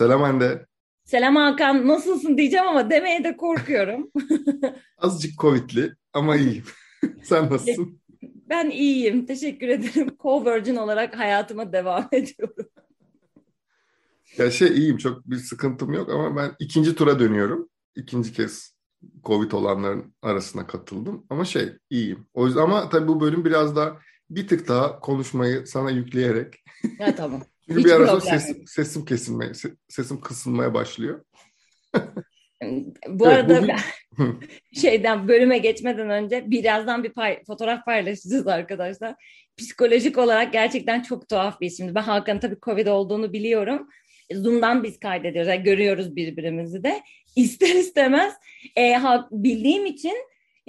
Selam Hande. Selam Hakan, nasılsın diyeceğim ama demeye de korkuyorum. Azıcık Covid'li ama iyiyim. Sen nasılsın? Ben iyiyim, teşekkür ederim. Co-Virgin olarak hayatıma devam ediyorum. Ya şey iyiyim, çok bir sıkıntım yok ama ben ikinci tura dönüyorum. İkinci kez Covid olanların arasına katıldım. Ama şey iyiyim. O yüzden ama tabii bu bölüm biraz daha bir tık daha konuşmayı sana yükleyerek. Ya tamam. Çünkü Hiç bir ara sesim, sesim kesilmeye, se- sesim kısılmaya başlıyor. Bu Evet, arada bugün- ben şeyden bölüme geçmeden önce birazdan bir pay- fotoğraf paylaşacağız arkadaşlar. Psikolojik olarak gerçekten çok tuhaf bir iş. Şimdi ben Hakan'ın tabii Covid olduğunu biliyorum. Zoom'dan biz kaydediyoruz. Yani görüyoruz birbirimizi de. İster istemez e, ha- bildiğim için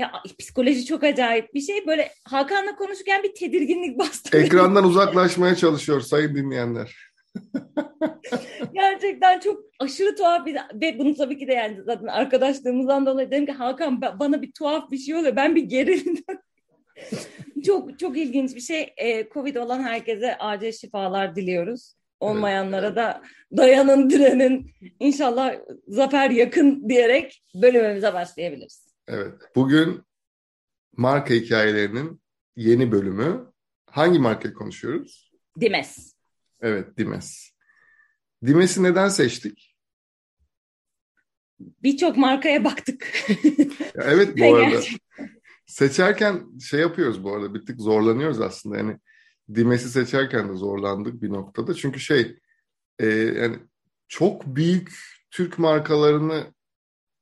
ya psikoloji çok acayip bir şey. Böyle Hakan'la konuşurken bir tedirginlik bastı. Ekrandan uzaklaşmaya çalışıyor sayın dinleyenler. Gerçekten çok aşırı tuhaf bir ve bunu tabii ki de yani zaten arkadaşlığımızdan dolayı dedim ki Hakan ba- bana bir tuhaf bir şey oluyor. Ben bir gerildim. çok çok ilginç bir şey. Ee, Covid olan herkese acil şifalar diliyoruz. Olmayanlara da dayanın direnin. İnşallah zafer yakın diyerek bölümümüze başlayabiliriz. Evet. Bugün marka hikayelerinin yeni bölümü. Hangi markayı konuşuyoruz? Dimes. Evet, Dimes. Dimes'i neden seçtik? Birçok markaya baktık. Ya evet bu arada gerçekten- seçerken şey yapıyoruz bu arada bir tık zorlanıyoruz aslında. Yani Dimes'i seçerken de zorlandık bir noktada. Çünkü şey e, yani çok büyük Türk markalarını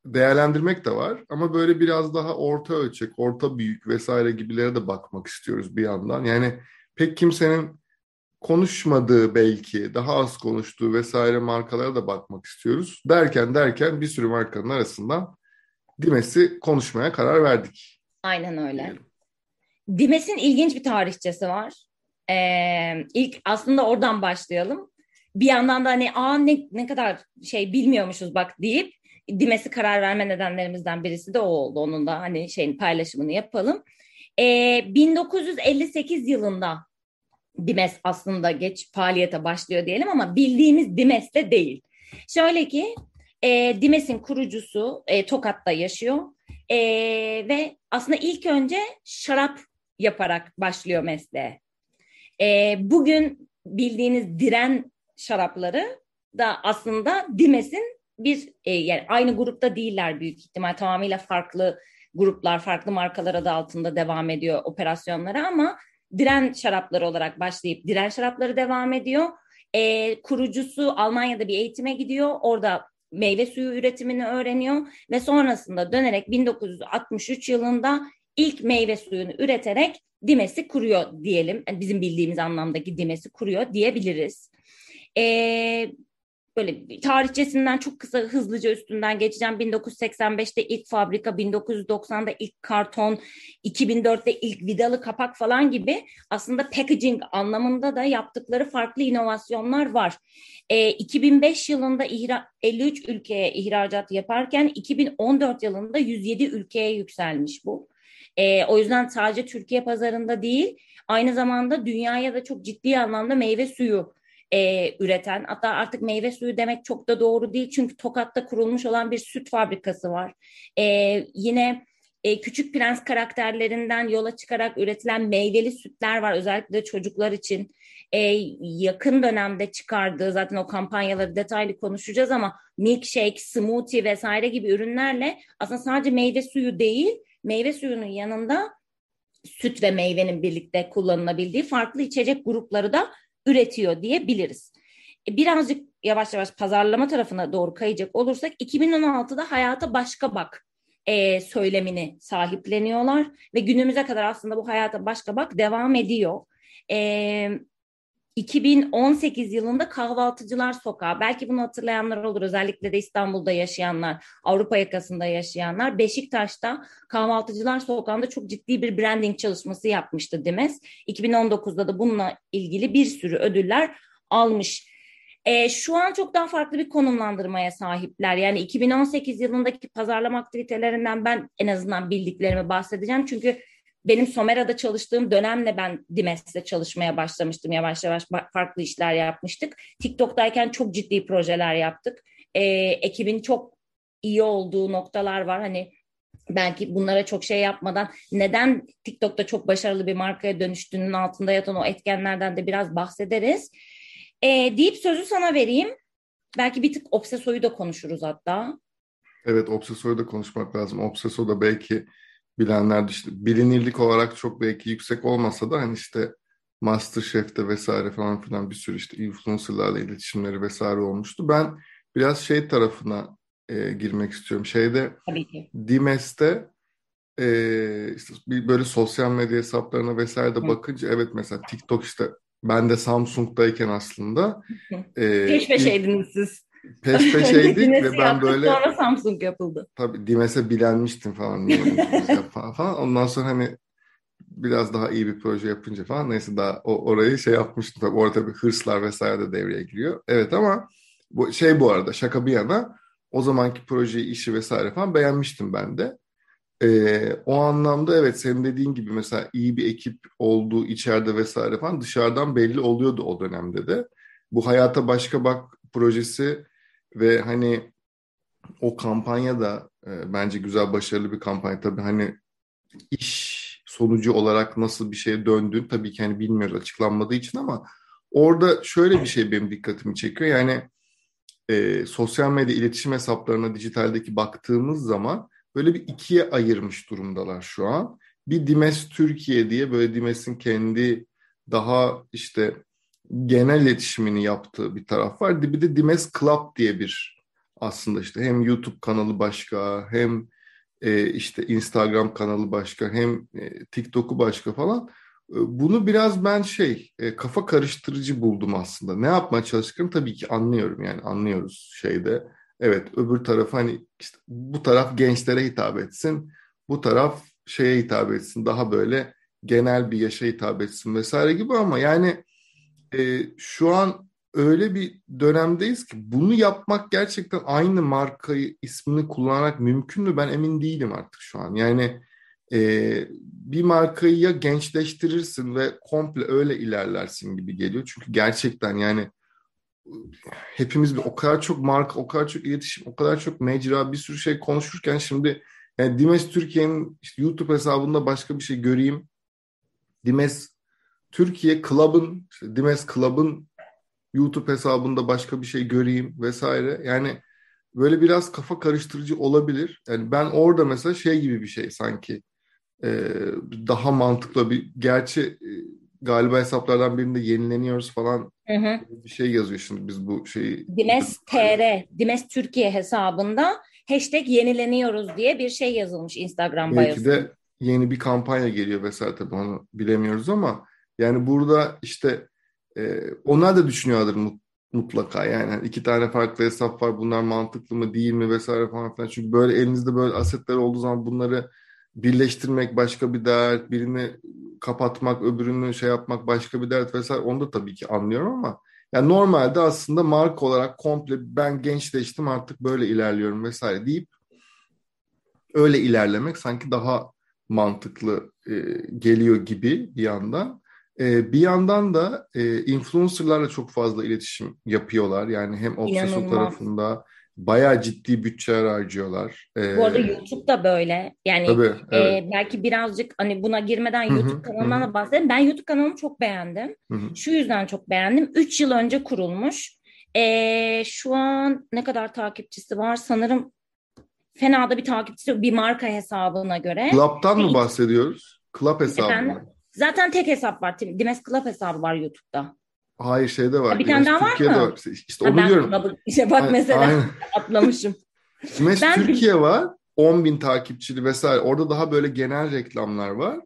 değerlendirmek de var ama böyle biraz daha orta ölçek, orta büyük vesaire gibilere de bakmak istiyoruz bir yandan. Yani pek kimsenin konuşmadığı belki daha az konuştuğu vesaire markalara da bakmak istiyoruz. Derken derken bir sürü markanın arasından Dimes'i konuşmaya karar verdik. Aynen öyle. diyelim. Dimes'in ilginç bir tarihçesi var. Ee, ilk aslında oradan başlayalım. Bir yandan da hani aa ne, ne kadar şey bilmiyormuşuz bak deyip Dimes'i karar verme nedenlerimizden birisi de o oldu. Onun da hani şeyin paylaşımını yapalım. Ee, 1958 yılında Dimes aslında geç faaliyete başlıyor diyelim ama bildiğimiz Dimes de değil. Şöyle ki e, Dimes'in kurucusu e, Tokat'ta yaşıyor. E, ve aslında ilk önce şarap yaparak başlıyor mesleğe. E, bugün bildiğiniz diren şarapları da aslında Dimes'in bir e, yani aynı grupta değiller büyük ihtimal tamamıyla farklı gruplar, farklı markalar adı altında devam ediyor operasyonlara ama diren şarapları olarak başlayıp diren şarapları devam ediyor. E, kurucusu Almanya'da bir eğitime gidiyor. Orada meyve suyu üretimini öğreniyor ve sonrasında dönerek 1963 yılında ilk meyve suyunu üreterek Dimes'i kuruyor diyelim. Yani bizim bildiğimiz anlamdaki Dimes'i kuruyor diyebiliriz. Ee, böyle tarihçesinden çok kısa hızlıca üstünden geçeceğim. 1985'te ilk fabrika, 1990'da ilk karton, 2004'te ilk vidalı kapak falan gibi aslında packaging anlamında da yaptıkları farklı inovasyonlar var. E, 2005 yılında ihra 53 ülkeye ihracat yaparken 2014 yılında 107 ülkeye yükselmiş bu. E, o yüzden sadece Türkiye pazarında değil, aynı zamanda dünyaya da çok ciddi anlamda meyve suyu e, üreten, hatta artık meyve suyu demek çok da doğru değil çünkü Tokat'ta kurulmuş olan bir süt fabrikası var. E, yine e, Küçük Prens karakterlerinden yola çıkarak üretilen meyveli sütler var özellikle çocuklar için. E, yakın dönemde çıkardığı zaten o kampanyaları detaylı konuşacağız ama milkshake, smoothie vesaire gibi ürünlerle aslında sadece meyve suyu değil, meyve suyunun yanında süt ve meyvenin birlikte kullanılabildiği farklı içecek grupları da üretiyor diyebiliriz. E, Birazcık yavaş yavaş pazarlama tarafına doğru kayacak olursak 2016'da hayata başka bak e, söylemini sahipleniyorlar ve günümüze kadar aslında bu hayata başka bak devam ediyor. E, 2018 yılında Kahvaltıcılar Sokağı, belki bunu hatırlayanlar olur özellikle de İstanbul'da yaşayanlar, Avrupa yakasında yaşayanlar, Beşiktaş'ta Kahvaltıcılar Sokağı'nda çok ciddi bir branding çalışması yapmıştı Dimes. 2019'da da bununla ilgili bir sürü ödüller almış. E, şu an çok daha farklı bir konumlandırmaya sahipler. Yani 2018 yılındaki pazarlama aktivitelerinden ben en azından bildiklerimi bahsedeceğim. Çünkü benim Somera'da çalıştığım dönemle ben Dimes'te çalışmaya başlamıştım. Yavaş yavaş farklı işler yapmıştık. TikTok'tayken çok ciddi projeler yaptık. E, ekibin çok iyi olduğu noktalar var. Hani belki bunlara çok şey yapmadan neden TikTok'ta çok başarılı bir markaya dönüştüğünün altında yatan o etkenlerden de biraz bahsederiz. E, deyip sözü sana vereyim. Belki bir tık Obseso'yu da konuşuruz hatta. Evet Obseso'yu da konuşmak lazım. Obseso da belki bilenler işte bilinirlik olarak çok belki yüksek olmasa da hani işte Masterchef'te vesaire falan filan bir sürü işte influencerlarla iletişimleri vesaire olmuştu. Ben biraz şey tarafına e, girmek istiyorum. Şeyde Tabii ki. Dimes'te e, işte bir böyle sosyal medya hesaplarına vesaire de bakınca evet mesela TikTok işte ben de Samsung'dayken aslında e, peş peşeydiniz siz. Peş peşeydik ve ben böyle sonra Samsung yapıldı. Tabii Dimes'e bilenmiştim falan, falan falan. Ondan sonra hani biraz daha iyi bir proje yapınca falan neyse daha o, orayı şey yapmıştım. Tabii orada bir hırslar vesaire de devreye giriyor. Evet ama bu şey bu arada şaka bir yana o zamanki projeyi, işi vesaire falan beğenmiştim ben de. Ee, o anlamda evet senin dediğin gibi mesela iyi bir ekip olduğu içeride vesaire falan dışarıdan belli oluyordu o dönemde de. Bu Hayata Başka Bak projesi ve hani o kampanya da e, bence güzel başarılı bir kampanya. Tabii hani iş sonucu olarak nasıl bir şeye döndüğünü tabii ki hani bilmiyoruz açıklanmadığı için ama orada şöyle bir şey benim dikkatimi çekiyor. Yani e, sosyal medya iletişim hesaplarına dijitaldeki baktığımız zaman böyle bir ikiye ayırmış durumdalar şu an. Bir Dimes Türkiye diye böyle Dimes'in kendi daha işte genel iletişimini yaptığı bir taraf var. Bir de Dimes Club diye bir aslında işte hem YouTube kanalı başka hem e, işte Instagram kanalı başka hem e, TikTok'u başka falan. E, bunu biraz ben şey e, kafa karıştırıcı buldum aslında. Ne yapmaya çalıştıklarını tabii ki anlıyorum yani anlıyoruz şeyde. Evet öbür taraf hani işte bu taraf gençlere hitap etsin. Bu taraf şeye hitap etsin. Daha böyle genel bir yaşa hitap etsin vesaire gibi ama yani e, şu an öyle bir dönemdeyiz ki bunu yapmak gerçekten aynı markayı ismini kullanarak mümkün mü ben emin değilim artık şu an. Yani e, bir markayı ya gençleştirirsin ve komple öyle ilerlersin gibi geliyor. Çünkü gerçekten yani hepimiz bir o kadar çok marka, o kadar çok iletişim, o kadar çok mecra, bir sürü şey konuşurken şimdi yani Dimes Türkiye'nin işte YouTube hesabında başka bir şey göreyim. Dimes Türkiye Club'ın, işte Dimes Club'ın YouTube hesabında başka bir şey göreyim vesaire. Yani böyle biraz kafa karıştırıcı olabilir. Yani ben orada mesela şey gibi bir şey sanki e, daha mantıklı bir gerçi e, galiba hesaplardan birinde yenileniyoruz falan hı hı. bir şey yazıyor şimdi biz bu şeyi. Dimes TR, Dimes Türkiye hesabında hashtag yenileniyoruz diye bir şey yazılmış Instagram Belki de yeni bir kampanya geliyor vesaire tabii onu bilemiyoruz ama yani burada işte e, onlar da düşünüyorlar mutlaka yani hani iki tane farklı hesap var bunlar mantıklı mı değil mi vesaire falan filan çünkü böyle elinizde böyle asetler olduğu zaman bunları birleştirmek başka bir dert birini kapatmak öbürünü şey yapmak başka bir dert vesaire onu da tabii ki anlıyorum ama yani normalde aslında marka olarak komple ben gençleştim artık böyle ilerliyorum vesaire deyip öyle ilerlemek sanki daha mantıklı e, geliyor gibi bir yandan. E, bir yandan da e, influencerlarla çok fazla iletişim yapıyorlar. Yani hem Obseso tarafında bayağı ciddi bütçeler harcıyorlar. Ee, Bu arada YouTube da böyle. Yani tabii, evet. e, belki birazcık hani buna girmeden YouTube kanalından da bahsedelim. Ben YouTube kanalımı çok beğendim. Hı-hı. Şu yüzden çok beğendim. 3 yıl önce kurulmuş. E, şu an ne kadar takipçisi var? Sanırım fena da bir takipçisi bir marka hesabına göre. Club'tan mı bahsediyoruz? Club hesabı mı? Zaten tek hesap var. Dimes Club hesabı var YouTube'da. Hayır şeyde var. Ha, bir tane daha var mı? Var. İşte onu ha, ben diyorum. Club'ı, işte bak mesela aynen. atlamışım. Dimes ben... Türkiye var. 10 bin takipçili vesaire. Orada daha böyle genel reklamlar var.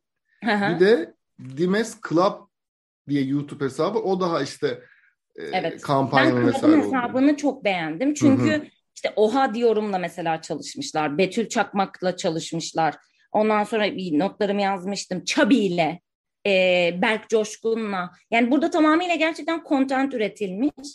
bir de Dimes Club diye YouTube hesabı. O daha işte e, evet. vesaire Ben hesabını oldu. çok beğendim. Çünkü Hı-hı. işte Oha diyorumla mesela çalışmışlar. Betül Çakmak'la çalışmışlar. Ondan sonra bir notlarımı yazmıştım. Çabi ile e, Berk Coşkun'la. Yani burada tamamıyla gerçekten content üretilmiş.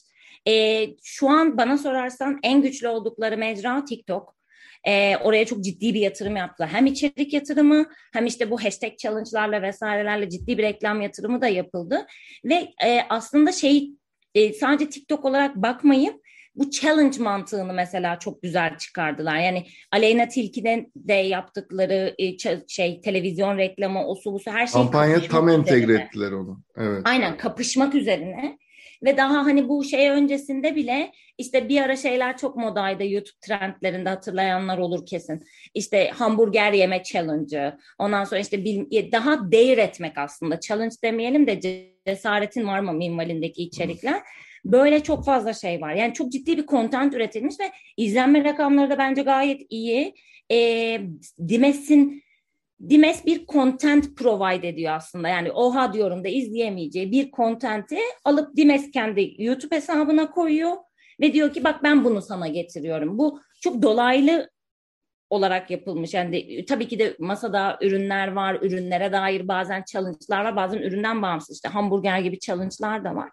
E, şu an bana sorarsan en güçlü oldukları mecra TikTok. E, oraya çok ciddi bir yatırım yaptılar. Hem içerik yatırımı hem işte bu hashtag challenge'larla vesairelerle ciddi bir reklam yatırımı da yapıldı. Ve e, aslında şey e, sadece TikTok olarak bakmayıp bu challenge mantığını mesela çok güzel çıkardılar. Yani Aleyna Tilki'den de yaptıkları e, şey televizyon reklamı, o su bu su her şey kampanya tam entegre ettiler onu. Evet. Aynen kapışmak üzerine. Ve daha hani bu şey öncesinde bile işte bir ara şeyler çok modaydı YouTube trendlerinde hatırlayanlar olur kesin. İşte hamburger yeme challenge'ı. Ondan sonra işte bir, daha değer etmek aslında. Challenge demeyelim de cesaretin var mı minvalindeki içerikler. Böyle çok fazla şey var. Yani çok ciddi bir content üretilmiş ve izlenme rakamları da bence gayet iyi. E, Dimes'in Dimes bir content provide ediyor aslında. Yani oha diyorum da izleyemeyeceği bir content'i alıp Dimes kendi YouTube hesabına koyuyor ve diyor ki bak ben bunu sana getiriyorum. Bu çok dolaylı olarak yapılmış. Yani de, tabii ki de masada ürünler var, ürünlere dair bazen challenge'lar var, bazen üründen bağımsız işte hamburger gibi challenge'lar da var.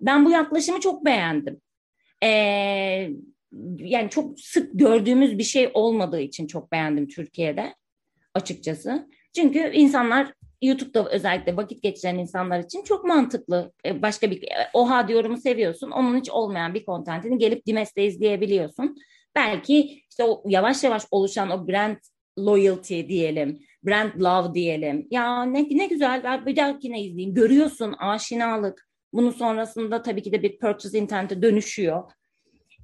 Ben bu yaklaşımı çok beğendim. Ee, yani çok sık gördüğümüz bir şey olmadığı için çok beğendim Türkiye'de açıkçası. Çünkü insanlar YouTube'da özellikle vakit geçiren insanlar için çok mantıklı. Ee, başka bir oha diyorumu seviyorsun. Onun hiç olmayan bir kontentini gelip Dimes'te izleyebiliyorsun. Belki işte o yavaş yavaş oluşan o brand loyalty diyelim, brand love diyelim. Ya ne, ne güzel ben bir dahakine izleyeyim. Görüyorsun aşinalık. Bunun sonrasında tabii ki de bir purchase intent'e dönüşüyor.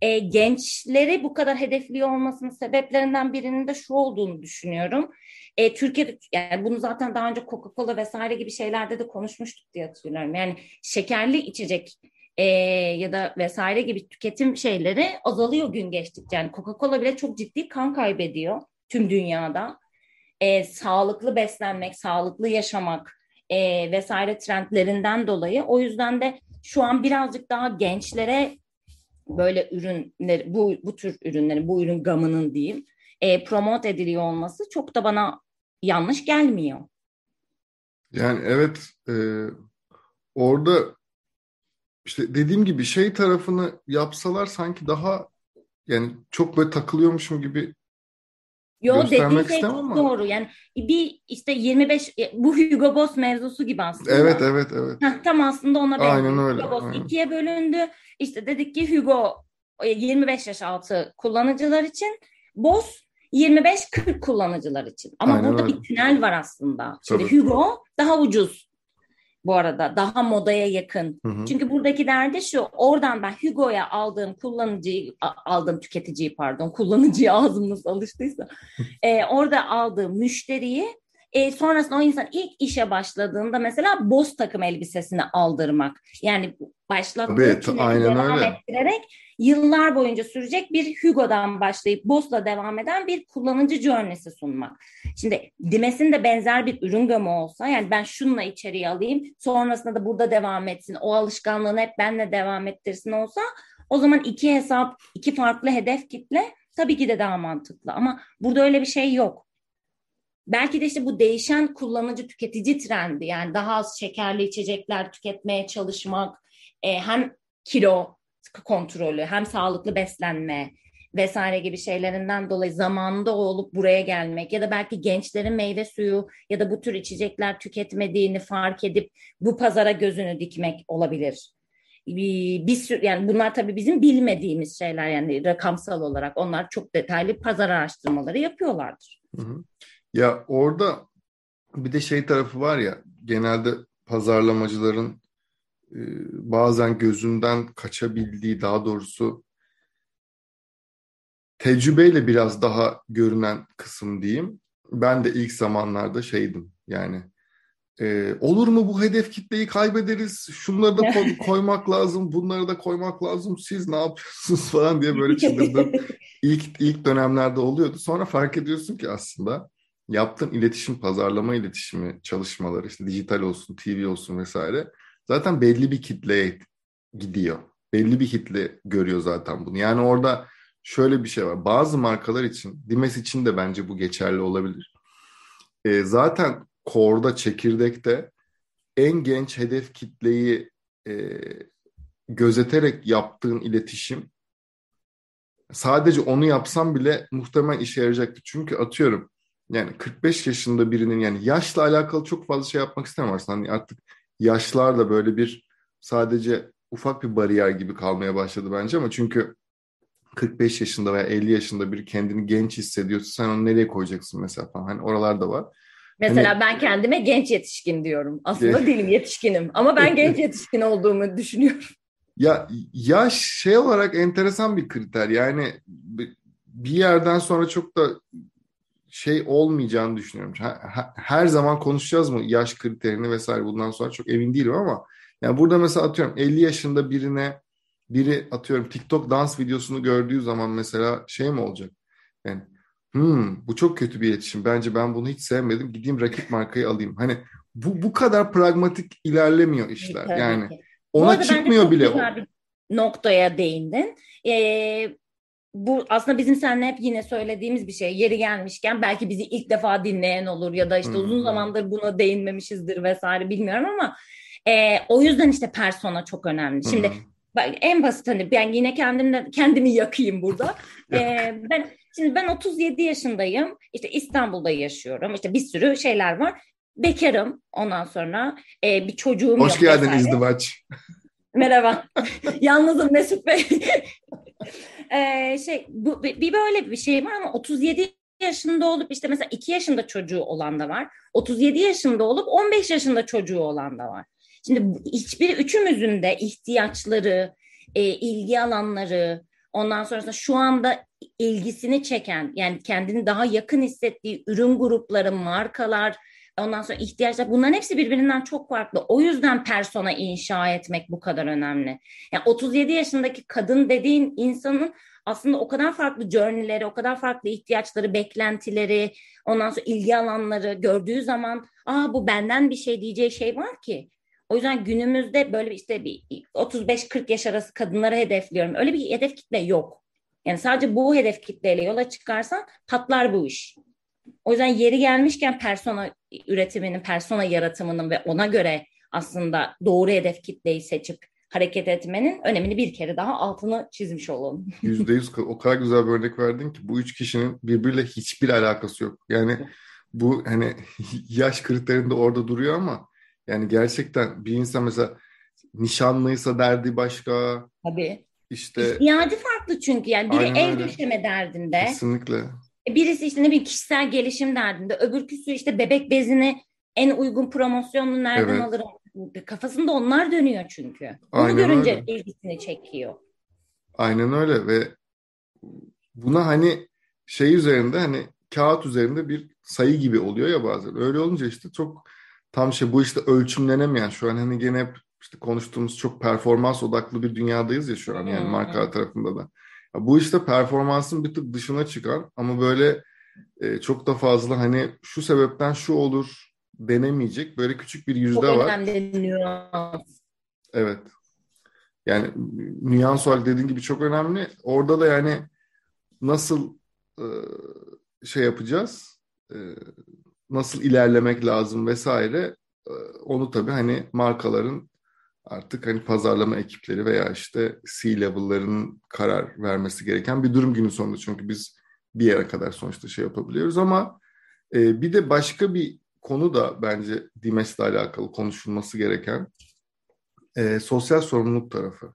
E, gençleri bu kadar hedefliyor olmasının sebeplerinden birinin de şu olduğunu düşünüyorum. E, Türkiye'de yani bunu zaten daha önce Coca-Cola vesaire gibi şeylerde de konuşmuştuk diye hatırlıyorum. Yani şekerli içecek e, ya da vesaire gibi tüketim şeyleri azalıyor gün geçtikçe. Yani Coca-Cola bile çok ciddi kan kaybediyor tüm dünyada. E, sağlıklı beslenmek, sağlıklı yaşamak e, vesaire trendlerinden dolayı. O yüzden de şu an birazcık daha gençlere böyle ürünler, bu, bu tür ürünlerin, bu ürün gamının diyeyim, e, promote ediliyor olması çok da bana yanlış gelmiyor. Yani evet e, orada işte dediğim gibi şey tarafını yapsalar sanki daha yani çok böyle takılıyormuşum gibi Yo dediğin şey çok ama. doğru. Yani bir işte 25 e, bu Hugo Boss mevzusu gibi aslında. Evet evet evet. Heh, tam aslında ona benziyor. Aynen öyle. Hugo Boss aynen. ikiye bölündü. İşte dedik ki Hugo 25 e, yaş altı kullanıcılar için, Boss 25-40 kullanıcılar için. Ama aynen burada öyle. bir tünel var aslında. Şimdi Tabii. Hugo daha ucuz bu arada daha modaya yakın. Hı hı. Çünkü buradaki derdi şu oradan ben Hugo'ya aldığım kullanıcıyı aldığım tüketiciyi pardon kullanıcıyı ağzım nasıl alıştıysa e, orada aldığım müşteriyi e, sonrasında o insan ilk işe başladığında mesela boz takım elbisesini aldırmak. Yani başlattığı evet, devam öyle. ettirerek yıllar boyunca sürecek bir Hugo'dan başlayıp Boss'la devam eden bir kullanıcı journey'si sunmak. Şimdi Dimes'in de benzer bir ürün gamı olsa yani ben şununla içeriye alayım sonrasında da burada devam etsin o alışkanlığını hep benle devam ettirsin olsa o zaman iki hesap iki farklı hedef kitle tabii ki de daha mantıklı ama burada öyle bir şey yok. Belki de işte bu değişen kullanıcı tüketici trendi yani daha az şekerli içecekler tüketmeye çalışmak e, hem kilo kontrolü hem sağlıklı beslenme vesaire gibi şeylerinden dolayı zamanında olup buraya gelmek ya da belki gençlerin meyve suyu ya da bu tür içecekler tüketmediğini fark edip bu pazara gözünü dikmek olabilir. Bir, bir sürü yani bunlar tabii bizim bilmediğimiz şeyler yani rakamsal olarak onlar çok detaylı pazar araştırmaları yapıyorlardır. Hı hı. Ya orada bir de şey tarafı var ya genelde pazarlamacıların e, bazen gözünden kaçabildiği daha doğrusu tecrübeyle biraz daha görünen kısım diyeyim. Ben de ilk zamanlarda şeydim yani e, olur mu bu hedef kitleyi kaybederiz şunları da koy, koymak lazım bunları da koymak lazım siz ne yapıyorsunuz falan diye böyle çıldırdım. ilk, ilk dönemlerde oluyordu sonra fark ediyorsun ki aslında yaptığın iletişim pazarlama iletişimi çalışmaları işte dijital olsun TV olsun vesaire zaten belli bir kitleye gidiyor. Belli bir kitle görüyor zaten bunu. Yani orada şöyle bir şey var. Bazı markalar için, Dimes için de bence bu geçerli olabilir. E, zaten Core'da, çekirdekte en genç hedef kitleyi e, gözeterek yaptığın iletişim sadece onu yapsam bile muhtemelen işe yarayacaktı. Çünkü atıyorum yani 45 yaşında birinin yani yaşla alakalı çok fazla şey yapmak istemem aslında. Hani artık yaşlar da böyle bir sadece ufak bir bariyer gibi kalmaya başladı bence ama çünkü 45 yaşında veya 50 yaşında biri kendini genç hissediyorsa sen onu nereye koyacaksın mesela falan. Hani oralar da var. Mesela hani... ben kendime genç yetişkin diyorum. Aslında değilim yetişkinim ama ben genç yetişkin olduğumu düşünüyorum. Ya yaş şey olarak enteresan bir kriter. Yani bir yerden sonra çok da şey olmayacağını düşünüyorum. Her zaman konuşacağız mı yaş kriterini vesaire bundan sonra çok emin değilim ama yani burada mesela atıyorum 50 yaşında birine biri atıyorum TikTok dans videosunu gördüğü zaman mesela şey mi olacak? Yani hmm, bu çok kötü bir iletişim. Bence ben bunu hiç sevmedim. Gideyim rakip markayı alayım. Hani bu bu kadar pragmatik ilerlemiyor işler. Tabii yani ki. ona çıkmıyor bile o. Noktaya değindin. Ee, bu aslında bizim seninle hep yine söylediğimiz bir şey. Yeri gelmişken belki bizi ilk defa dinleyen olur ya da işte hmm. uzun zamandır buna değinmemişizdir vesaire bilmiyorum ama e, o yüzden işte persona çok önemli. Şimdi hmm. en basit hani ben yine kendimle kendimi yakayım burada. ee, ben şimdi ben 37 yaşındayım. İşte İstanbul'da yaşıyorum. İşte bir sürü şeyler var. Bekarım ondan sonra e, bir çocuğum Hoş yok. Hoş geldin vesaire. izdivaç. Merhaba. Yalnızım Mesut Bey. ee, şey bu bir böyle bir şey var ama 37 yaşında olup işte mesela 2 yaşında çocuğu olan da var. 37 yaşında olup 15 yaşında çocuğu olan da var. Şimdi hiçbir üçümüzün de ihtiyaçları, e, ilgi alanları, ondan sonrasında şu anda ilgisini çeken yani kendini daha yakın hissettiği ürün grupları, markalar, ondan sonra ihtiyaçlar bunların hepsi birbirinden çok farklı. O yüzden persona inşa etmek bu kadar önemli. Yani 37 yaşındaki kadın dediğin insanın aslında o kadar farklı journey'leri, o kadar farklı ihtiyaçları, beklentileri, ondan sonra ilgi alanları gördüğü zaman aa bu benden bir şey diyeceği şey var ki. O yüzden günümüzde böyle işte bir 35-40 yaş arası kadınları hedefliyorum. Öyle bir hedef kitle yok. Yani sadece bu hedef kitleyle yola çıkarsan patlar bu iş. O yüzden yeri gelmişken persona üretiminin, persona yaratımının ve ona göre aslında doğru hedef kitleyi seçip hareket etmenin önemini bir kere daha altını çizmiş olalım. Yüzde yüz o kadar güzel bir örnek verdin ki bu üç kişinin birbiriyle hiçbir alakası yok. Yani bu hani yaş kriterinde orada duruyor ama yani gerçekten bir insan mesela nişanlıysa derdi başka. Tabii. İşte ihtiyacı farklı çünkü yani biri ev döşeme derdinde. Kesinlikle. E, birisi işte ne bileyim kişisel gelişim derdinde. Öbürküsü işte bebek bezini en uygun promosyonunu nereden evet. alırım? Kafasında onlar dönüyor çünkü. Aynen görünce öyle. ilgisini çekiyor. Aynen öyle ve buna hani şey üzerinde hani kağıt üzerinde bir sayı gibi oluyor ya bazen. Öyle olunca işte çok tam şey bu işte ölçümlenemeyen şu an hani gene hep işte konuştuğumuz çok performans odaklı bir dünyadayız ya şu an yani marka tarafında da. Bu işte performansın bir tık dışına çıkan ama böyle e, çok da fazla hani şu sebepten şu olur denemeyecek böyle küçük bir yüzde çok var. Çok önemli nüans. Evet. Yani nüans olarak dediğin gibi çok önemli. Orada da yani nasıl e, şey yapacağız? E, nasıl ilerlemek lazım vesaire e, onu tabii hani markaların artık hani pazarlama ekipleri veya işte C-level'ların karar vermesi gereken bir durum günün sonunda. Çünkü biz bir yere kadar sonuçta şey yapabiliyoruz ama e, bir de başka bir konu da bence Dimes'le alakalı konuşulması gereken e, sosyal sorumluluk tarafı.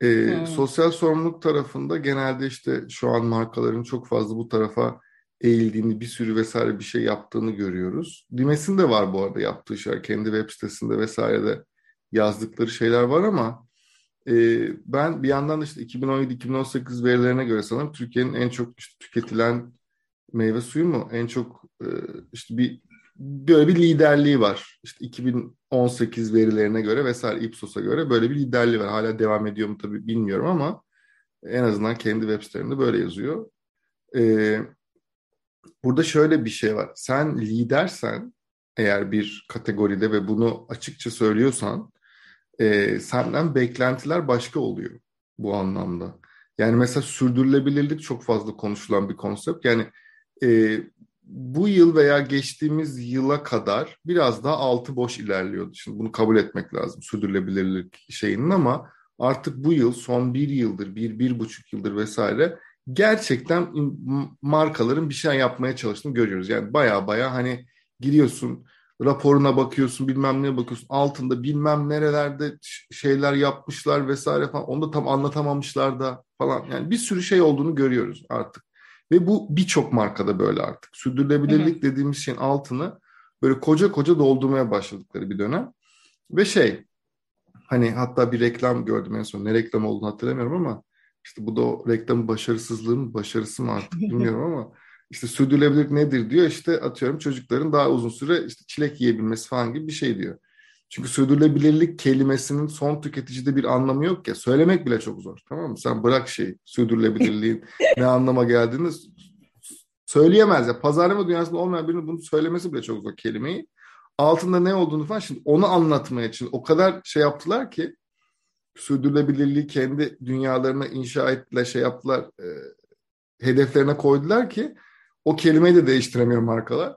E, hmm. Sosyal sorumluluk tarafında genelde işte şu an markaların çok fazla bu tarafa eğildiğini, bir sürü vesaire bir şey yaptığını görüyoruz. Dimes'in de var bu arada yaptığı şeyler. Kendi web sitesinde vesairede yazdıkları şeyler var ama e, ben bir yandan işte 2017-2018 verilerine göre sanırım Türkiye'nin en çok işte tüketilen meyve suyu mu? En çok e, işte bir böyle bir liderliği var. İşte 2018 verilerine göre vesaire Ipsos'a göre böyle bir liderliği var. Hala devam ediyor mu tabii bilmiyorum ama en azından kendi web sitelerinde böyle yazıyor. Ee, burada şöyle bir şey var. Sen lidersen eğer bir kategoride ve bunu açıkça söylüyorsan e, senden beklentiler başka oluyor bu anlamda. Yani mesela sürdürülebilirlik çok fazla konuşulan bir konsept. Yani e, bu yıl veya geçtiğimiz yıla kadar biraz daha altı boş ilerliyordu. Şimdi bunu kabul etmek lazım sürdürülebilirlik şeyinin ama artık bu yıl son bir yıldır, bir, bir buçuk yıldır vesaire gerçekten markaların bir şey yapmaya çalıştığını görüyoruz. Yani baya baya hani giriyorsun raporuna bakıyorsun bilmem ne bakıyorsun altında bilmem nerelerde şeyler yapmışlar vesaire falan onu da tam anlatamamışlar da falan yani bir sürü şey olduğunu görüyoruz artık. Ve bu birçok markada böyle artık. Sürdürülebilirlik hı. dediğimiz şeyin altını böyle koca koca doldurmaya başladıkları bir dönem. Ve şey hani hatta bir reklam gördüm en son ne reklam olduğunu hatırlamıyorum ama işte bu da o reklamın başarısızlığı mı başarısı mı artık bilmiyorum ama işte sürdürülebilirlik nedir diyor işte atıyorum çocukların daha uzun süre işte çilek yiyebilmesi falan gibi bir şey diyor. Çünkü sürdürülebilirlik kelimesinin son tüketicide bir anlamı yok ya. Söylemek bile çok zor. Tamam mı? Sen bırak şey sürdürülebilirliğin ne anlama geldiğini söyleyemez ya. Pazarlama dünyasında olmayan birinin bunu söylemesi bile çok zor kelimeyi. Altında ne olduğunu falan şimdi onu anlatmaya için o kadar şey yaptılar ki sürdürülebilirliği kendi dünyalarına inşa ettiler, şey yaptılar, e, hedeflerine koydular ki o kelimeyi de değiştiremiyor markalar.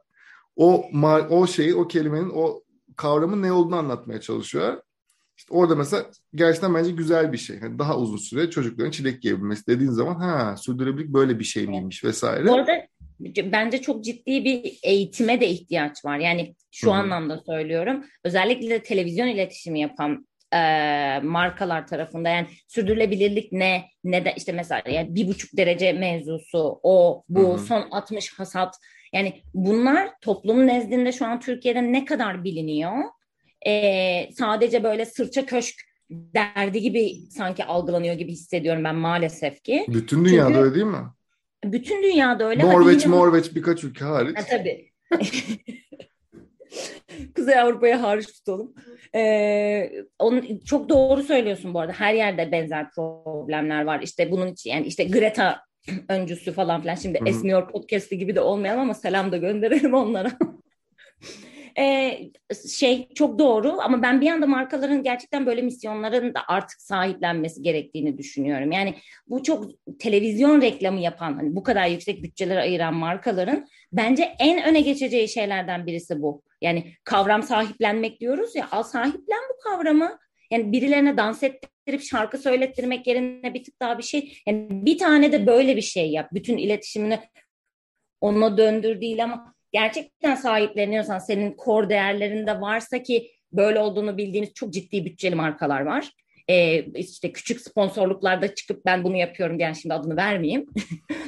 O o şeyi, o kelimenin, o kavramın ne olduğunu anlatmaya çalışıyorlar. İşte orada mesela gerçekten bence güzel bir şey. Yani daha uzun süre çocukların çilek yiyebilmesi dediğin zaman ha sürdürülebilirlik böyle bir şey miymiş vesaire. Bu arada bence çok ciddi bir eğitime de ihtiyaç var. Yani şu Hı-hı. anlamda söylüyorum. Özellikle de televizyon iletişimi yapan e, markalar tarafında yani sürdürülebilirlik ne ne de işte mesela yani bir buçuk derece mevzusu o bu Hı-hı. son 60 hasat yani bunlar toplumun nezdinde şu an Türkiye'de ne kadar biliniyor? Ee, sadece böyle sırça köşk derdi gibi sanki algılanıyor gibi hissediyorum ben maalesef ki. Bütün dünyada Çünkü, öyle değil mi? Bütün dünyada öyle. Norveç, Norveç birkaç ülke hariç. Ha, tabii. Kuzey Avrupa'ya hariç tutalım. Ee, onun, çok doğru söylüyorsun bu arada. Her yerde benzer problemler var. İşte bunun için yani işte Greta öncüsü falan filan. Şimdi Hı-hı. Esmiyor podcast'i gibi de olmayalım ama selam da gönderelim onlara. ee, şey çok doğru ama ben bir anda markaların gerçekten böyle misyonların da artık sahiplenmesi gerektiğini düşünüyorum. Yani bu çok televizyon reklamı yapan hani bu kadar yüksek bütçeler ayıran markaların bence en öne geçeceği şeylerden birisi bu. Yani kavram sahiplenmek diyoruz ya al sahiplen bu kavramı. Yani birilerine dans ettirip şarkı söylettirmek yerine bir tık daha bir şey. Yani bir tane de böyle bir şey yap. Bütün iletişimini ona döndür değil ama gerçekten sahipleniyorsan senin kor değerlerinde varsa ki böyle olduğunu bildiğiniz çok ciddi bütçeli markalar var. Ee, işte küçük sponsorluklarda çıkıp ben bunu yapıyorum diyen şimdi adını vermeyeyim.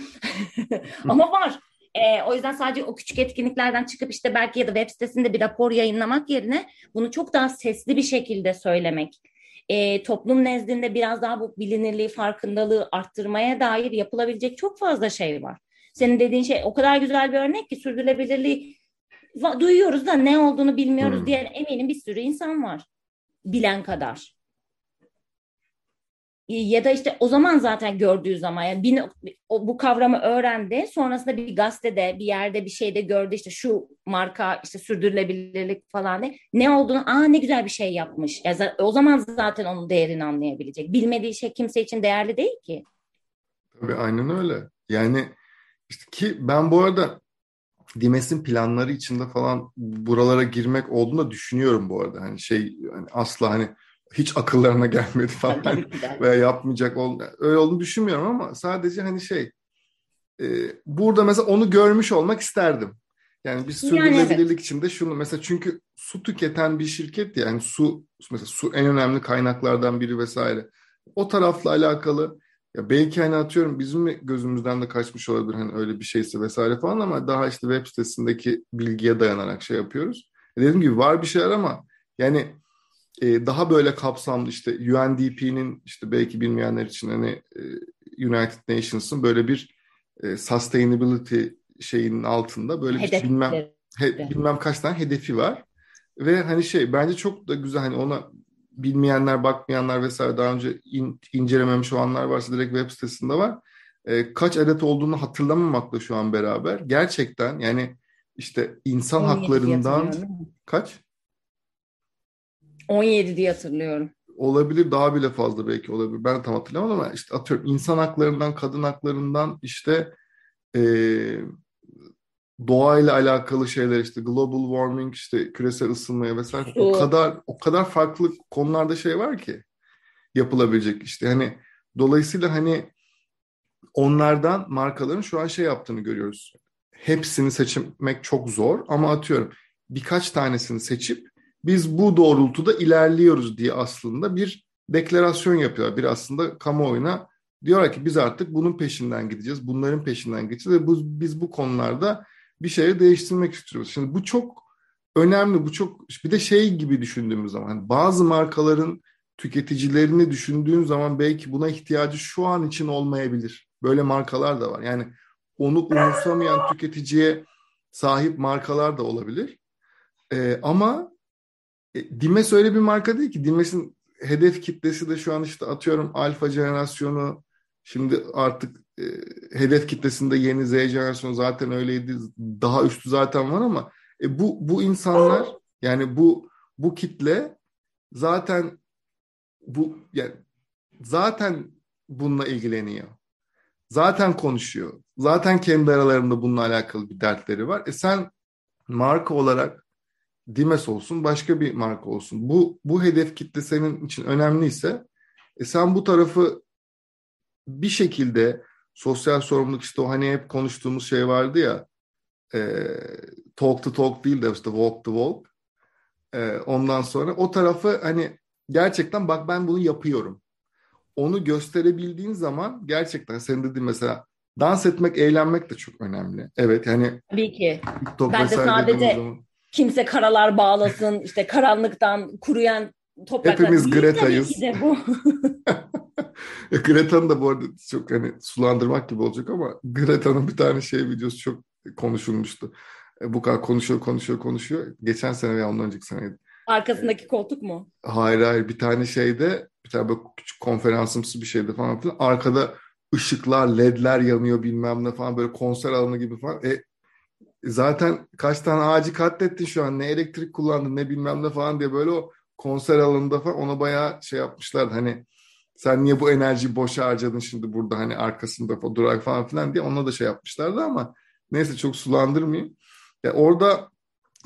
ama var. E, o yüzden sadece o küçük etkinliklerden çıkıp işte belki ya da web sitesinde bir rapor yayınlamak yerine bunu çok daha sesli bir şekilde söylemek, e, toplum nezdinde biraz daha bu bilinirliği, farkındalığı arttırmaya dair yapılabilecek çok fazla şey var. Senin dediğin şey o kadar güzel bir örnek ki sürdürülebilirliği duyuyoruz da ne olduğunu bilmiyoruz hmm. diyen eminim bir sürü insan var. Bilen kadar ya da işte o zaman zaten gördüğü zaman yani bir, o, bu kavramı öğrendi. Sonrasında bir gazetede bir yerde bir şeyde gördü işte şu marka işte sürdürülebilirlik falan ne, ne olduğunu aa ne güzel bir şey yapmış. Yani o zaman zaten onun değerini anlayabilecek. Bilmediği şey kimse için değerli değil ki. Tabii aynen öyle. Yani işte ki ben bu arada Dimes'in planları içinde falan buralara girmek olduğunu da düşünüyorum bu arada. Hani şey hani asla hani hiç akıllarına gelmedi falan veya yapmayacak ol öyle olduğunu düşünmüyorum ama sadece hani şey e, burada mesela onu görmüş olmak isterdim. Yani bir sürdürülebilirlik yani evet. içinde şunu mesela çünkü su tüketen bir şirket yani su mesela su en önemli kaynaklardan biri vesaire. O tarafla alakalı ya belki hani atıyorum bizim gözümüzden de kaçmış olabilir hani öyle bir şeyse vesaire falan ama daha işte web sitesindeki bilgiye dayanarak şey yapıyoruz. E dediğim gibi var bir şeyler ama yani e, daha böyle kapsamlı işte UNDP'nin işte belki bilmeyenler için hani e, United Nations'ın böyle bir e, sustainability şeyinin altında böyle bir bilmem he, bilmem kaç tane hedefi var. Ve hani şey bence çok da güzel hani ona bilmeyenler, bakmayanlar vesaire daha önce in, incelememiş olanlar varsa direkt web sitesinde var. E, kaç adet olduğunu hatırlamamakla şu an beraber. Gerçekten yani işte insan haklarından kaç? 17 diye hatırlıyorum. Olabilir daha bile fazla belki olabilir. Ben tam hatırlamam ama işte atıyorum insan haklarından, kadın haklarından işte e, doğayla alakalı şeyler işte global warming işte küresel ısınmaya vesaire o kadar o kadar farklı konularda şey var ki. yapılabilecek işte hani dolayısıyla hani onlardan markaların şu an şey yaptığını görüyoruz. Hepsini seçmek çok zor ama atıyorum birkaç tanesini seçip biz bu doğrultuda ilerliyoruz diye aslında bir deklarasyon yapıyorlar. Bir aslında kamuoyuna diyorlar ki biz artık bunun peşinden gideceğiz, bunların peşinden gideceğiz ve bu, biz bu konularda bir şeyi değiştirmek istiyoruz. Şimdi bu çok önemli, bu çok bir de şey gibi düşündüğümüz zaman hani bazı markaların tüketicilerini düşündüğün zaman belki buna ihtiyacı şu an için olmayabilir. Böyle markalar da var. Yani onu umursamayan tüketiciye sahip markalar da olabilir. Ee, ama e, Dimes öyle bir marka değil ki. Dimes'in hedef kitlesi de şu an işte atıyorum alfa jenerasyonu şimdi artık e, hedef kitlesinde yeni Z jenerasyonu zaten öyleydi. Daha üstü zaten var ama e, bu bu insanlar yani bu bu kitle zaten bu yani zaten bununla ilgileniyor. Zaten konuşuyor. Zaten kendi aralarında bununla alakalı bir dertleri var. E sen marka olarak Dimes olsun, başka bir marka olsun. Bu bu hedef kitle senin için önemliyse e sen bu tarafı bir şekilde sosyal sorumluluk işte o hani hep konuştuğumuz şey vardı ya e, talk to talk değil de işte walk to walk. E, ondan sonra o tarafı hani gerçekten bak ben bunu yapıyorum. Onu gösterebildiğin zaman gerçekten sen dediğin mesela dans etmek, eğlenmek de çok önemli. Evet yani Tabii ki. TikTok ben de sadece zaman... kimse karalar bağlasın, işte karanlıktan kuruyan topraklar. Hepimiz Greta'yız. bu. Greta'nın da bu arada çok hani sulandırmak gibi olacak ama Greta'nın bir tane şey videosu çok konuşulmuştu. E, bu kadar konuşuyor, konuşuyor, konuşuyor. Geçen sene veya ondan önceki seneydi. Arkasındaki koltuk mu? Hayır hayır bir tane şeyde bir tane böyle küçük konferansımsı bir şeydi falan filan. Arkada ışıklar, ledler yanıyor bilmem ne falan böyle konser alanı gibi falan. E, zaten kaç tane ağacı katlettin şu an ne elektrik kullandın ne bilmem ne falan diye böyle o konser alanında falan ona bayağı şey yapmışlar. Hani sen niye bu enerjiyi boşa harcadın şimdi burada hani arkasında durak falan filan diye ona da şey yapmışlardı ama neyse çok sulandırmayayım. Ya orada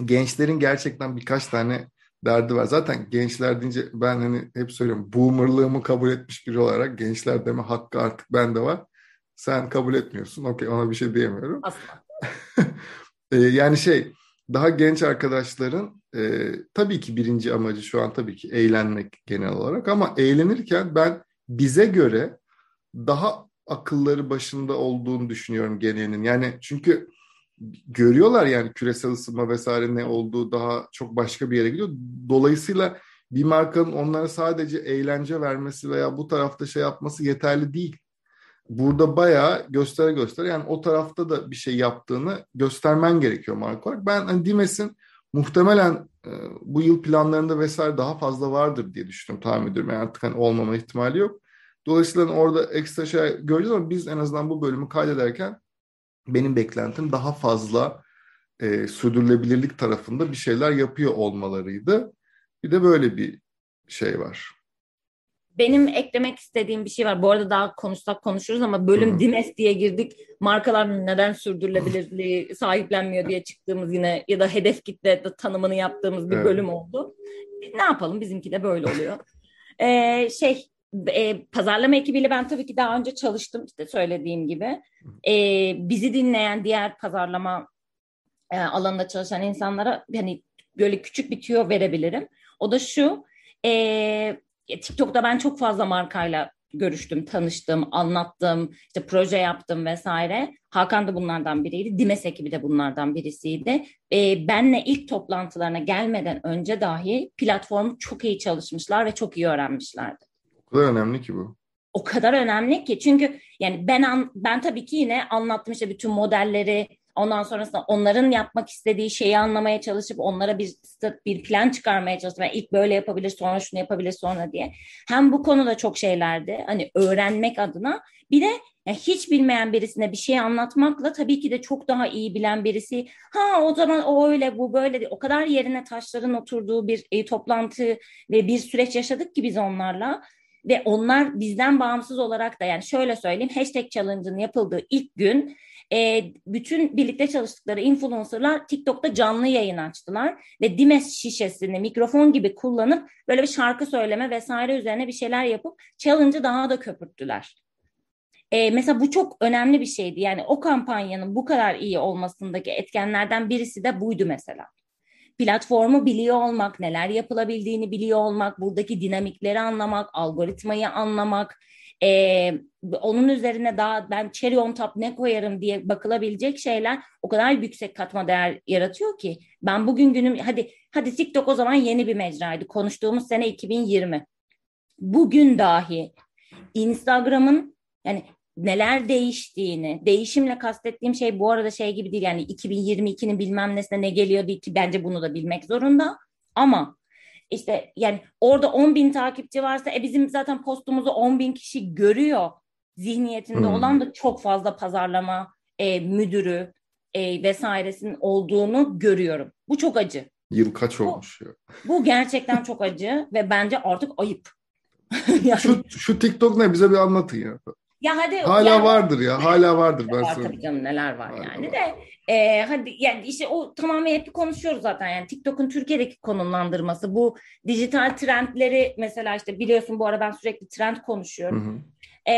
gençlerin gerçekten birkaç tane derdi var. Zaten gençler deyince ben hani hep söylüyorum boomerlığımı kabul etmiş biri olarak gençler deme hakkı artık bende var. Sen kabul etmiyorsun. Okey ona bir şey diyemiyorum. Asla. Ee, yani şey daha genç arkadaşların e, tabii ki birinci amacı şu an tabii ki eğlenmek genel olarak ama eğlenirken ben bize göre daha akılları başında olduğunu düşünüyorum genelinin. Yani çünkü görüyorlar yani küresel ısınma vesaire ne olduğu daha çok başka bir yere gidiyor. Dolayısıyla bir markanın onlara sadece eğlence vermesi veya bu tarafta şey yapması yeterli değil. Burada bayağı göstere göstere yani o tarafta da bir şey yaptığını göstermen gerekiyor marka olarak. Ben hani Dimes'in muhtemelen e, bu yıl planlarında vesaire daha fazla vardır diye düşünüyorum tahmin ediyorum. Yani artık hani olmama ihtimali yok. Dolayısıyla orada ekstra şey göreceğiz ama biz en azından bu bölümü kaydederken benim beklentim daha fazla e, sürdürülebilirlik tarafında bir şeyler yapıyor olmalarıydı. Bir de böyle bir şey var. Benim eklemek istediğim bir şey var. Bu arada daha konuşsak konuşuruz ama bölüm Hı. Dimes diye girdik. Markalar neden sürdürülebilirliği sahiplenmiyor diye çıktığımız yine ya da hedef kitle tanımını yaptığımız bir evet. bölüm oldu. Ne yapalım bizimki de böyle oluyor. ee, şey e, pazarlama ekibiyle ben tabii ki daha önce çalıştım işte söylediğim gibi. E, bizi dinleyen diğer pazarlama e, alanında çalışan insanlara hani böyle küçük bir tüyo verebilirim. O da şu, e, TikTok'ta ben çok fazla markayla görüştüm, tanıştım, anlattım, işte proje yaptım vesaire. Hakan da bunlardan biriydi. Dimes ekibi de bunlardan birisiydi. E, benle ilk toplantılarına gelmeden önce dahi platformu çok iyi çalışmışlar ve çok iyi öğrenmişlerdi. O kadar önemli ki bu. O kadar önemli ki çünkü yani ben an, ben tabii ki yine anlattım işte bütün modelleri ondan sonrasında onların yapmak istediği şeyi anlamaya çalışıp onlara bir bir plan çıkarmaya çalıştım. Yani ilk böyle yapabilir sonra şunu yapabilir sonra diye. Hem bu konuda çok şeylerdi hani öğrenmek adına bir de yani hiç bilmeyen birisine bir şey anlatmakla tabii ki de çok daha iyi bilen birisi ha o zaman o öyle bu böyle o kadar yerine taşların oturduğu bir e, toplantı ve bir süreç yaşadık ki biz onlarla Ve onlar bizden bağımsız olarak da yani şöyle söyleyeyim hashtag challenge'ın yapıldığı ilk gün e, bütün birlikte çalıştıkları influencerlar TikTok'ta canlı yayın açtılar ve Dimes şişesini mikrofon gibi kullanıp böyle bir şarkı söyleme vesaire üzerine bir şeyler yapıp challenge'ı daha da köpürttüler. E, mesela bu çok önemli bir şeydi. Yani o kampanyanın bu kadar iyi olmasındaki etkenlerden birisi de buydu mesela. Platformu biliyor olmak, neler yapılabildiğini biliyor olmak, buradaki dinamikleri anlamak, algoritmayı anlamak, e, onun üzerine daha ben cherry on top ne koyarım diye bakılabilecek şeyler o kadar yüksek katma değer yaratıyor ki. Ben bugün günüm hadi hadi TikTok o zaman yeni bir mecraydı. Konuştuğumuz sene 2020 bugün dahi Instagram'ın yani neler değiştiğini, değişimle kastettiğim şey bu arada şey gibi değil yani 2022'nin bilmem nesine ne geliyor değil ki bence bunu da bilmek zorunda ama işte yani orada 10 bin takipçi varsa e bizim zaten postumuzu 10 bin kişi görüyor zihniyetinde hmm. olan da çok fazla pazarlama e, müdürü e, vesairesinin olduğunu görüyorum. Bu çok acı. Yıl kaç olmuş ya? Bu gerçekten çok acı ve bence artık ayıp. yani... Şu, şu TikTok ne bize bir anlatın ya. Ya hadi hala yani, vardır ya hala vardır ben var, Tabii canım neler var hala yani var. de e, hadi yani işte o tamamen hep konuşuyoruz zaten yani TikTok'un Türkiye'deki konumlandırması bu dijital trendleri mesela işte biliyorsun bu ara ben sürekli trend konuşuyorum. Hı hı. E,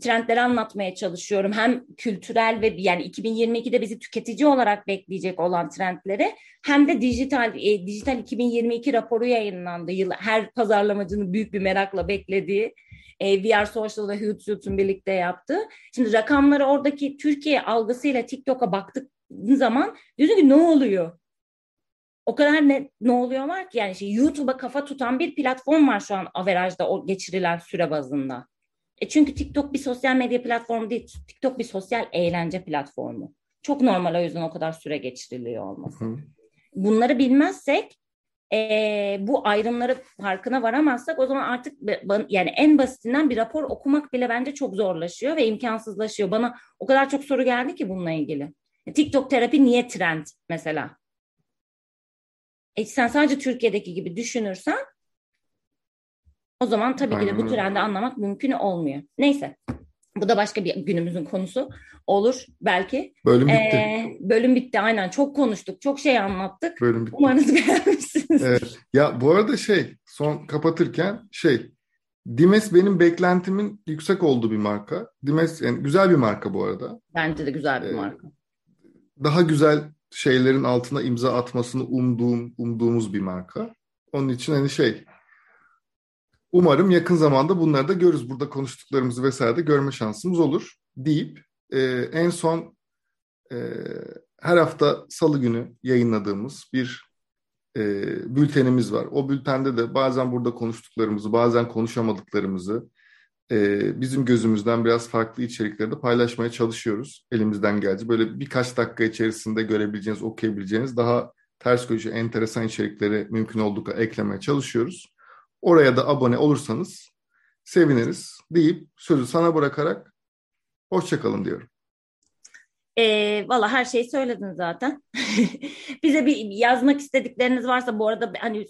trendleri anlatmaya çalışıyorum. Hem kültürel ve yani 2022'de bizi tüketici olarak bekleyecek olan trendleri hem de dijital e, dijital 2022 raporu yayınlandı. Yıl her pazarlamacının büyük bir merakla beklediği e, VR Social ve Hootsuite'un birlikte yaptığı. Şimdi rakamları oradaki Türkiye algısıyla TikTok'a baktık zaman diyorsun ki ne oluyor? O kadar ne, ne oluyor var ki yani işte YouTube'a kafa tutan bir platform var şu an averajda o geçirilen süre bazında. E çünkü TikTok bir sosyal medya platformu değil. TikTok bir sosyal eğlence platformu. Çok normal o yüzden o kadar süre geçiriliyor olması. Hı. Bunları bilmezsek e, bu ayrımları farkına varamazsak o zaman artık yani en basitinden bir rapor okumak bile bence çok zorlaşıyor ve imkansızlaşıyor. Bana o kadar çok soru geldi ki bununla ilgili. TikTok terapi niye trend mesela? E sen sadece Türkiye'deki gibi düşünürsen o zaman tabii ki de bu trendi anlamak mümkün olmuyor. Neyse. Bu da başka bir günümüzün konusu olur belki. Bölüm bitti. Ee, bölüm bitti aynen. Çok konuştuk. Çok şey anlattık. Bölüm bitti. Umarız beğenmişsiniz. Evet. Ya bu arada şey son kapatırken şey Dimes benim beklentimin yüksek olduğu bir marka. Dimes yani güzel bir marka bu arada. Bence de güzel bir ee, marka daha güzel şeylerin altına imza atmasını umduğum, umduğumuz bir marka. Onun için hani şey umarım yakın zamanda bunları da görürüz. Burada konuştuklarımızı vesaire de görme şansımız olur deyip e, en son e, her hafta salı günü yayınladığımız bir e, bültenimiz var. O bültende de bazen burada konuştuklarımızı, bazen konuşamadıklarımızı, e, bizim gözümüzden biraz farklı içerikleri de paylaşmaya çalışıyoruz elimizden geldi. Böyle birkaç dakika içerisinde görebileceğiniz, okuyabileceğiniz daha ters köşe, enteresan içerikleri mümkün olduğu eklemeye çalışıyoruz. Oraya da abone olursanız seviniriz deyip sözü sana bırakarak hoşçakalın diyorum. E, Valla her şeyi söyledin zaten. Bize bir yazmak istedikleriniz varsa bu arada hani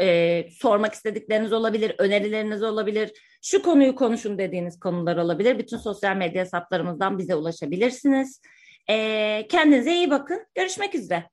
e, sormak istedikleriniz olabilir, önerileriniz olabilir. Şu konuyu konuşun dediğiniz konular olabilir. Bütün sosyal medya hesaplarımızdan bize ulaşabilirsiniz. E, kendinize iyi bakın. Görüşmek üzere.